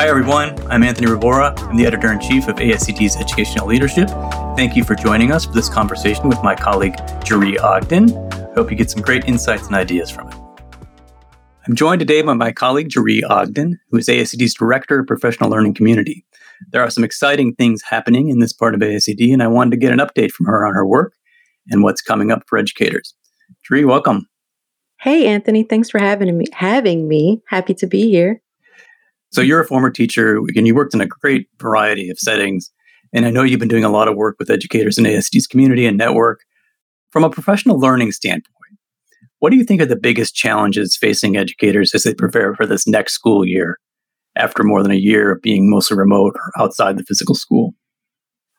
Hi, everyone. I'm Anthony Rebora. I'm the editor in chief of ASCD's Educational Leadership. Thank you for joining us for this conversation with my colleague, Jéri Ogden. I hope you get some great insights and ideas from it. I'm joined today by my colleague, Jéri Ogden, who is ASCD's Director of Professional Learning Community. There are some exciting things happening in this part of ASCD, and I wanted to get an update from her on her work and what's coming up for educators. Jéri, welcome. Hey, Anthony. Thanks for having me. Having me. Happy to be here. So you're a former teacher, and you worked in a great variety of settings. And I know you've been doing a lot of work with educators in ASCD's community and network. From a professional learning standpoint, what do you think are the biggest challenges facing educators as they prepare for this next school year after more than a year of being mostly remote or outside the physical school?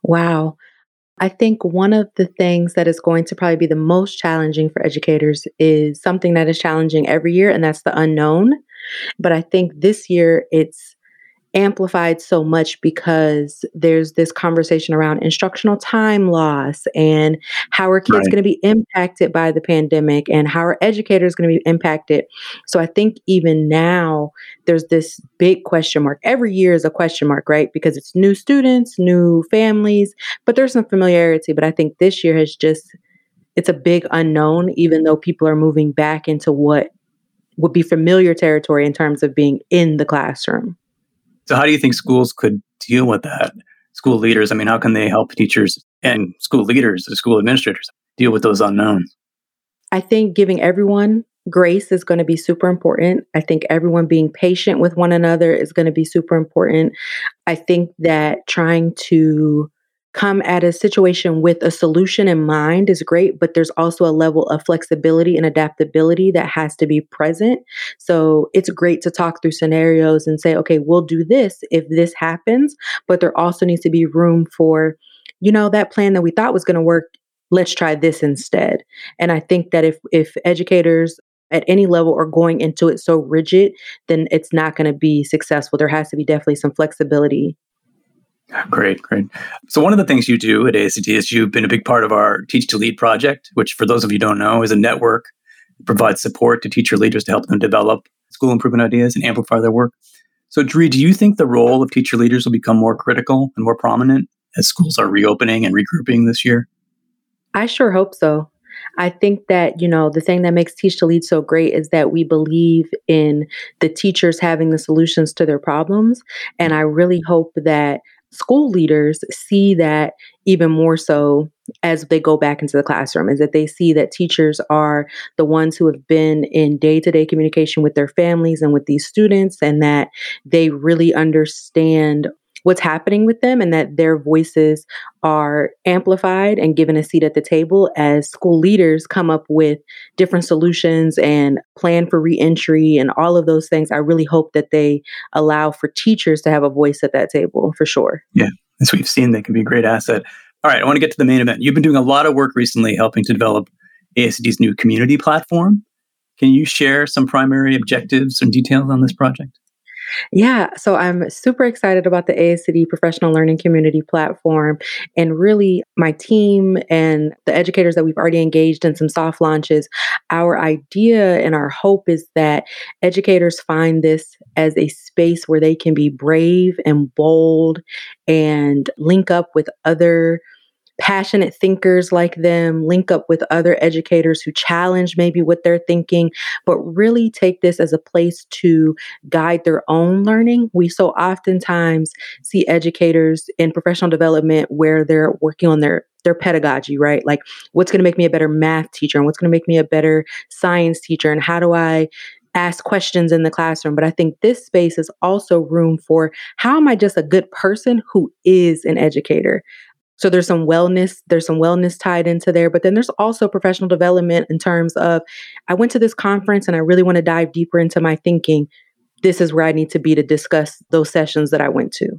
Wow. I think one of the things that is going to probably be the most challenging for educators is something that is challenging every year, and that's the unknown. But I think this year it's amplified so much because there's this conversation around instructional time loss and how are kids right. going to be impacted by the pandemic and how are educators going to be impacted. So I think even now there's this big question mark. Every year is a question mark, right? Because it's new students, new families, but there's some familiarity. But I think this year has just it's a big unknown, even though people are moving back into what would be familiar territory in terms of being in the classroom. So, how do you think schools could deal with that? School leaders, I mean, how can they help teachers and school leaders, the school administrators, deal with those unknowns? I think giving everyone grace is going to be super important. I think everyone being patient with one another is going to be super important. I think that trying to come at a situation with a solution in mind is great, but there's also a level of flexibility and adaptability that has to be present. So it's great to talk through scenarios and say, okay, we'll do this if this happens, but there also needs to be room for, you know, that plan that we thought was going to work. Let's try this instead. And I think that if if educators at any level are going into it so rigid, then it's not going to be successful. There has to be definitely some flexibility Great, great. So one of the things you do at ASCD is you've been a big part of our Teach to Lead project, which for those of you don't know is a network that provides support to teacher leaders to help them develop school improvement ideas and amplify their work. So Jéri, do you think the role of teacher leaders will become more critical and more prominent as schools are reopening and regrouping this year? I sure hope so. I think that, you know, the thing that makes Teach to Lead so great is that we believe in the teachers having the solutions to their problems. And I really hope that school leaders see that even more so as they go back into the classroom is that they see that teachers are the ones who have been in day-to-day communication with their families and with these students and that they really understand what's happening with them and that their voices are amplified and given a seat at the table as school leaders come up with different solutions and plan for reentry and all of those things. I really hope that they allow for teachers to have a voice at that table for sure. Yeah, as we've seen, they can be a great asset. All right, I want to get to the main event. You've been doing a lot of work recently helping to develop ASCD's new community platform. Can you share some primary objectives and details on this project? Yeah, so I'm super excited about the ASCD Professional Learning Community platform. And really, my team and the educators that we've already engaged in some soft launches, our idea and our hope is that educators find this as a space where they can be brave and bold and link up with other passionate thinkers like them, link up with other educators who challenge maybe what they're thinking, but really take this as a place to guide their own learning. We so oftentimes see educators in professional development where they're working on their their pedagogy, right? Like what's going to make me a better math teacher and what's going to make me a better science teacher and how do I ask questions in the classroom. But I think this space is also room for how am I just a good person who is an educator? So there's some wellness, there's some wellness tied into there, but then there's also professional development in terms of I went to this conference and I really want to dive deeper into my thinking. This is where I need to be to discuss those sessions that I went to.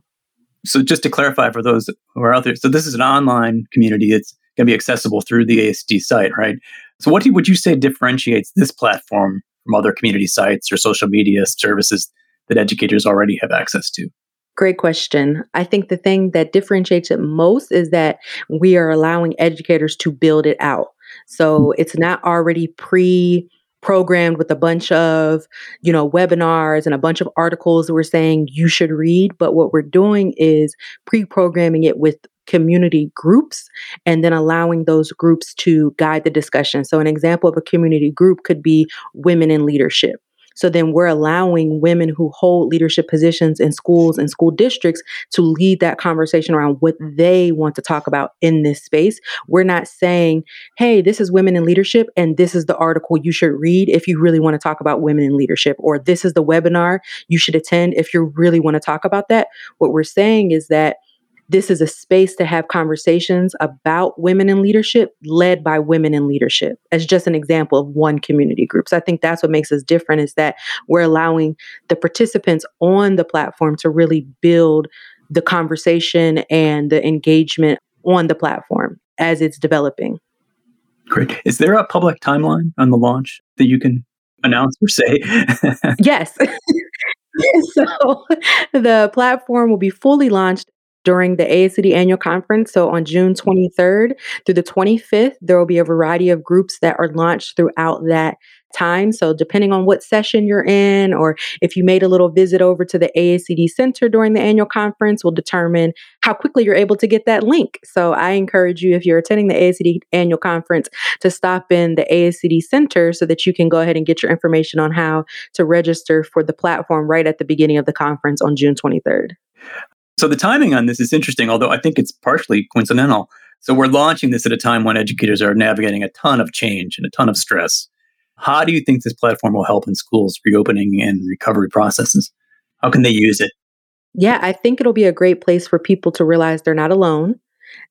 So just to clarify for those who are out there, so this is an online community. It's going to be accessible through the ASCD site, right? So what would you say differentiates this platform from other community sites or social media services that educators already have access to? Great question. I think the thing that differentiates it most is that we are allowing educators to build it out. So mm-hmm. it's not already pre programmed with a bunch of, you know, webinars and a bunch of articles that we're saying you should read. But what we're doing is pre programming it with community groups and then allowing those groups to guide the discussion. So, an example of a community group could be women in leadership. So then we're allowing women who hold leadership positions in schools and school districts to lead that conversation around what they want to talk about in this space. We're not saying, hey, this is women in leadership and this is the article you should read if you really want to talk about women in leadership, or this is the webinar you should attend if you really want to talk about that. What we're saying is that this is a space to have conversations about women in leadership led by women in leadership as just an example of one community group. So I think that's what makes us different is that we're allowing the participants on the platform to really build the conversation and the engagement on the platform as it's developing. Great. Is there a public timeline on the launch that you can announce or say? yes. so the platform will be fully launched during the ASCD annual conference. So on June 23rd through the 25th, there will be a variety of groups that are launched throughout that time. So depending on what session you're in, or if you made a little visit over to the ASCD Center during the annual conference, will determine how quickly you're able to get that link. So I encourage you, if you're attending the ASCD annual conference, to stop in the ASCD Center so that you can go ahead and get your information on how to register for the platform right at the beginning of the conference on June 23rd. So the timing on this is interesting, although I think it's partially coincidental. So we're launching this at a time when educators are navigating a ton of change and a ton of stress. How do you think this platform will help in schools reopening and recovery processes? How can they use it? Yeah, I think it'll be a great place for people to realize they're not alone.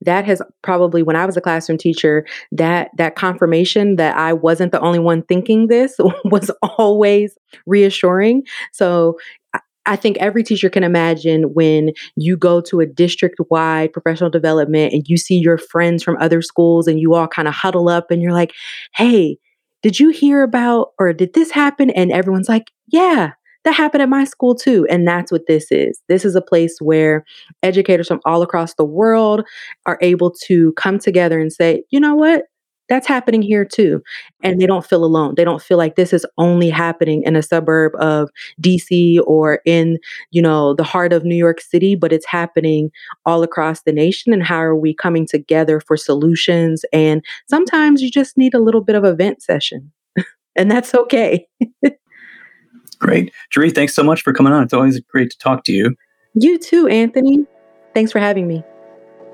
That has probably when I was a classroom teacher, that that confirmation that I wasn't the only one thinking this was always reassuring. So I think every teacher can imagine when you go to a district wide professional development and you see your friends from other schools and you all kind of huddle up and you're like, hey, did you hear about or did this happen? And everyone's like, yeah, that happened at my school too. And that's what this is. This is a place where educators from all across the world are able to come together and say, you know what? That's happening here too. And they don't feel alone. They don't feel like this is only happening in a suburb of DC or in, you know, the heart of New York City, but it's happening all across the nation. And how are we coming together for solutions? And sometimes you just need a little bit of a vent session, and that's okay. great. Jéri, thanks so much for coming on. It's always great to talk to you. You too, Anthony. Thanks for having me.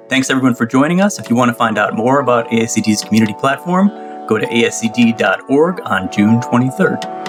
Thanks everyone for joining us. If you want to find out more about ASCD's community platform, go to ascd.org on June 23rd.